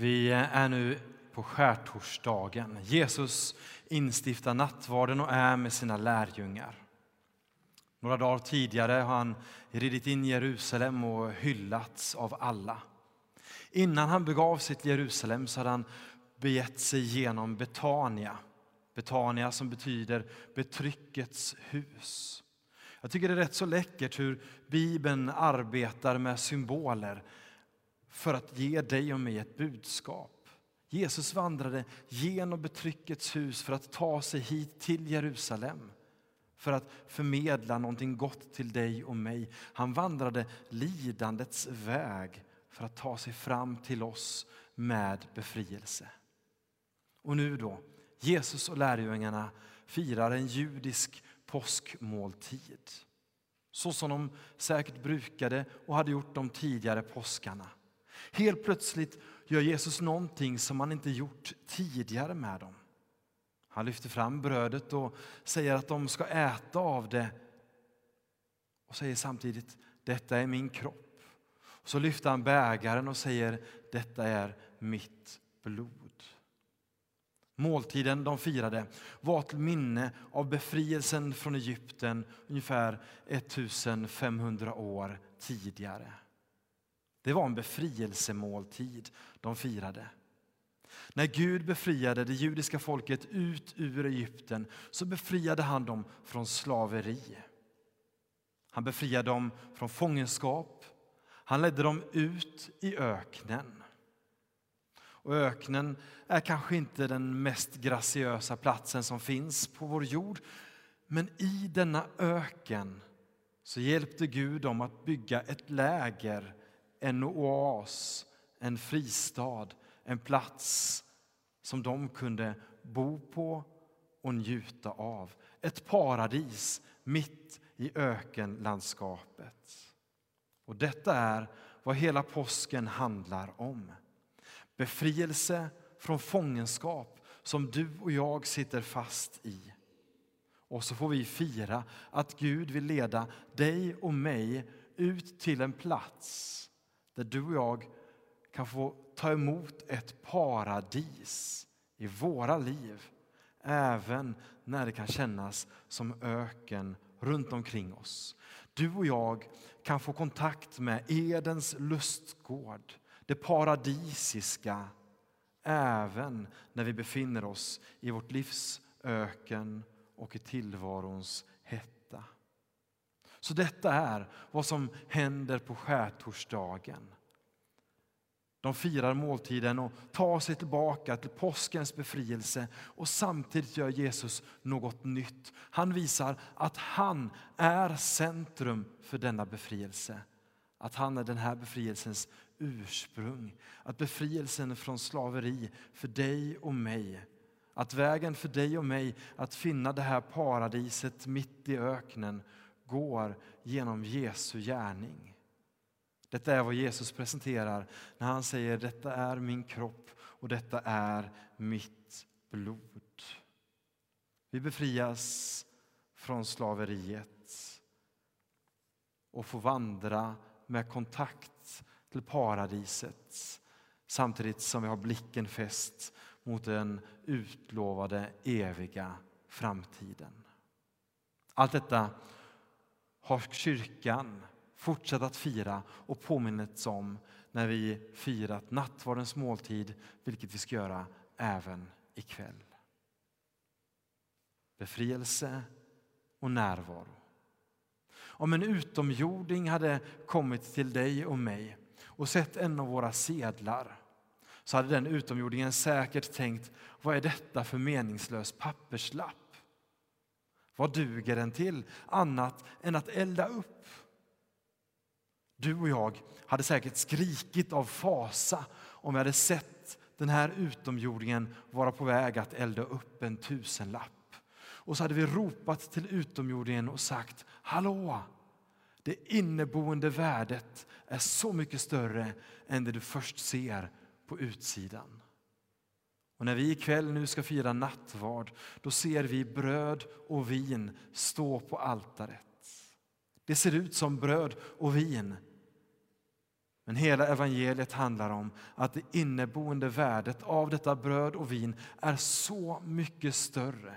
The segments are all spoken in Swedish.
Vi är nu på skärtorsdagen. Jesus instiftar nattvarden och är med sina lärjungar. Några dagar tidigare har han ridit in i Jerusalem och hyllats av alla. Innan han begav sig till Jerusalem så hade han begett sig genom Betania. Betania som betyder betryckets hus. Jag tycker det är rätt så läckert hur Bibeln arbetar med symboler för att ge dig och mig ett budskap. Jesus vandrade genom betryckets hus för att ta sig hit till Jerusalem för att förmedla någonting gott till dig och mig. Han vandrade lidandets väg för att ta sig fram till oss med befrielse. Och nu då, Jesus och lärjungarna firar en judisk påskmåltid. Så som de säkert brukade och hade gjort de tidigare påskarna. Helt plötsligt gör Jesus någonting som han inte gjort tidigare med dem. Han lyfter fram brödet och säger att de ska äta av det och säger samtidigt detta är min kropp. Så lyfter han bägaren och säger detta är mitt blod. Måltiden de firade var till minne av befrielsen från Egypten ungefär 1500 år tidigare. Det var en befrielsemåltid de firade. När Gud befriade det judiska folket ut ur Egypten så befriade han dem från slaveri. Han befriade dem från fångenskap. Han ledde dem ut i öknen. Och öknen är kanske inte den mest graciösa platsen som finns på vår jord. Men i denna öken så hjälpte Gud dem att bygga ett läger, en oas, en fristad, en plats som de kunde bo på och njuta av. Ett paradis mitt i ökenlandskapet. Och detta är vad hela påsken handlar om. Befrielse från fångenskap som du och jag sitter fast i. Och så får vi fira att Gud vill leda dig och mig ut till en plats där du och jag kan få ta emot ett paradis i våra liv även när det kan kännas som öken runt omkring oss. Du och jag kan få kontakt med Edens lustgård, det paradisiska även när vi befinner oss i vårt livs öken och i tillvarons. Så detta är vad som händer på skärtorsdagen. De firar måltiden och tar sig tillbaka till påskens befrielse och samtidigt gör Jesus något nytt. Han visar att han är centrum för denna befrielse. Att han är den här befrielsens ursprung. Att befrielsen från slaveri för dig och mig att vägen för dig och mig att finna det här paradiset mitt i öknen går genom Jesu gärning. Detta är vad Jesus presenterar när han säger detta är min kropp och detta är mitt blod. Vi befrias från slaveriet och får vandra med kontakt till paradiset samtidigt som vi har blicken fäst mot den utlovade eviga framtiden. Allt detta har kyrkan fortsatt att fira och påminnits om när vi firat nattvardens måltid, vilket vi ska göra även ikväll. Befrielse och närvaro. Om en utomjording hade kommit till dig och mig och sett en av våra sedlar så hade den utomjordingen säkert tänkt, vad är detta för meningslös papperslapp? Vad duger den till annat än att elda upp? Du och jag hade säkert skrikit av fasa om vi hade sett den här utomjordingen vara på väg att elda upp en tusenlapp. Och så hade vi ropat till utomjordingen och sagt, hallå! Det inneboende värdet är så mycket större än det du först ser på utsidan. Och när vi ikväll nu ska fira nattvard, då ser vi bröd och vin stå på altaret. Det ser ut som bröd och vin, Men hela evangeliet handlar om att det inneboende värdet av detta bröd och vin är så mycket större.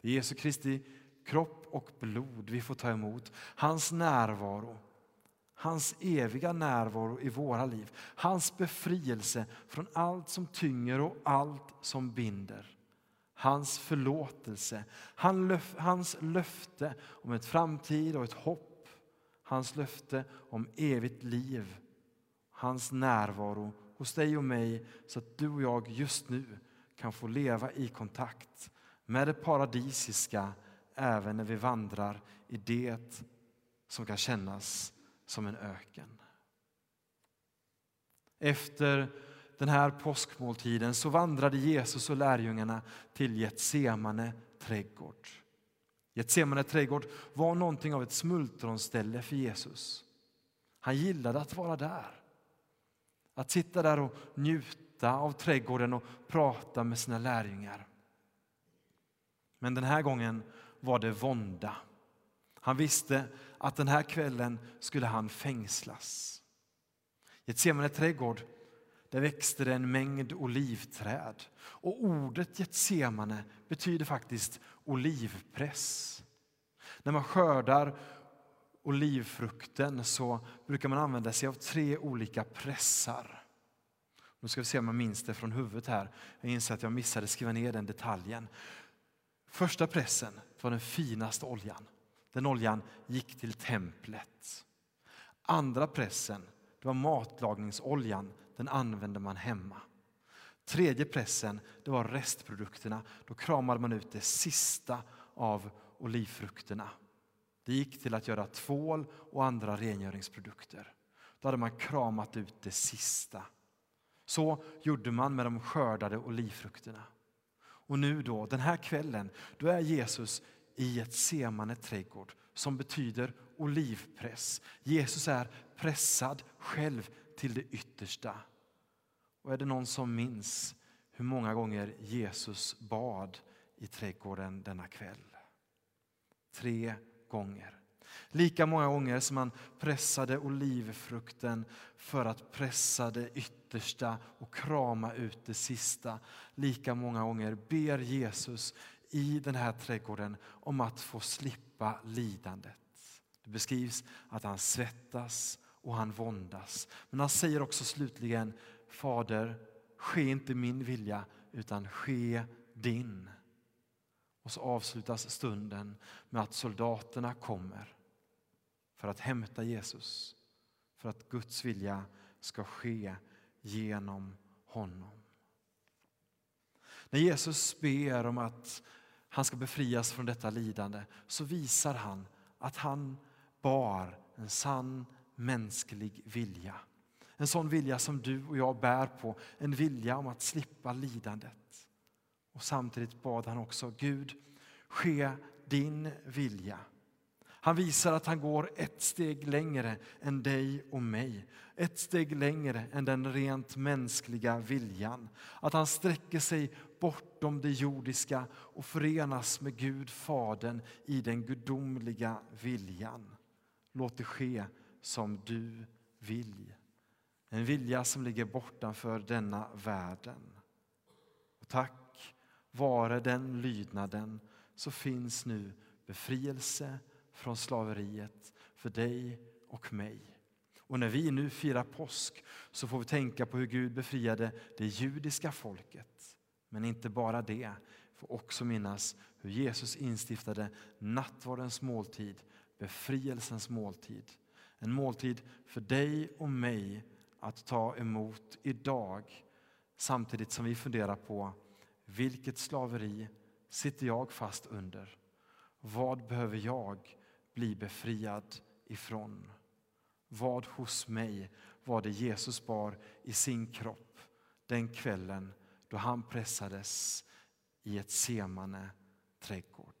Det är Jesu Kristi kropp och blod vi får ta emot. Hans närvaro, hans eviga närvaro i våra liv. Hans befrielse från allt som tynger och allt som binder. Hans förlåtelse, hans löfte om ett framtid och ett hopp. Hans löfte om evigt liv hans närvaro hos dig och mig så att du och jag just nu kan få leva i kontakt med det paradisiska även när vi vandrar i det som kan kännas som en öken. Efter den här påskmåltiden så vandrade Jesus och lärjungarna till Getsemane trädgård. Getsemane trädgård var någonting av ett smultronställe för Jesus. Han gillade att vara där. Att sitta där och njuta av trädgården och prata med sina lärjungar. Men den här gången var det vånda. Han visste att den här kvällen skulle han fängslas. I ett Getsemane trädgård där växte det en mängd olivträd. Och ordet Getsemane betyder faktiskt olivpress. När man skördar olivfrukten så brukar man använda sig av tre olika pressar. Nu ska vi se om jag minns det från huvudet här. Jag inser att jag missade skriva ner den detaljen. Första pressen var den finaste oljan. Den oljan gick till templet. Andra pressen det var matlagningsoljan. Den använde man hemma. Tredje pressen det var restprodukterna. Då kramade man ut det sista av olivfrukterna. Det gick till att göra tvål och andra rengöringsprodukter. Då hade man kramat ut det sista. Så gjorde man med de skördade olivfrukterna. Och nu då, den här kvällen, då är Jesus i ett semane trädgård som betyder olivpress. Jesus är pressad själv till det yttersta. Och är det någon som minns hur många gånger Jesus bad i trädgården denna kväll? Tre gånger. Lika många gånger som han pressade olivfrukten för att pressa det yttersta och krama ut det sista. Lika många gånger ber Jesus i den här trädgården om att få slippa lidandet. Det beskrivs att han svettas och han våndas. Men han säger också slutligen Fader, ske inte min vilja utan ske din. Och så avslutas stunden med att soldaterna kommer för att hämta Jesus, för att Guds vilja ska ske genom honom. När Jesus ber om att han ska befrias från detta lidande så visar han att han bar en sann mänsklig vilja. En sån vilja som du och jag bär på, en vilja om att slippa lidandet. Och samtidigt bad han också Gud, ske din vilja. Han visar att han går ett steg längre än dig och mig. Ett steg längre än den rent mänskliga viljan. Att han sträcker sig bortom det jordiska och förenas med Gud, Fadern, i den gudomliga viljan. Låt det ske som du vill. En vilja som ligger bortanför denna världen. Och tack vare den lydnaden så finns nu befrielse från slaveriet för dig och mig. Och när vi nu firar påsk så får vi tänka på hur Gud befriade det judiska folket. Men inte bara det, vi får också minnas hur Jesus instiftade nattvardens måltid, befrielsens måltid. En måltid för dig och mig att ta emot idag samtidigt som vi funderar på vilket slaveri sitter jag fast under? Vad behöver jag bli befriad ifrån? Vad hos mig var det Jesus bar i sin kropp den kvällen då han pressades i ett semane trädgård?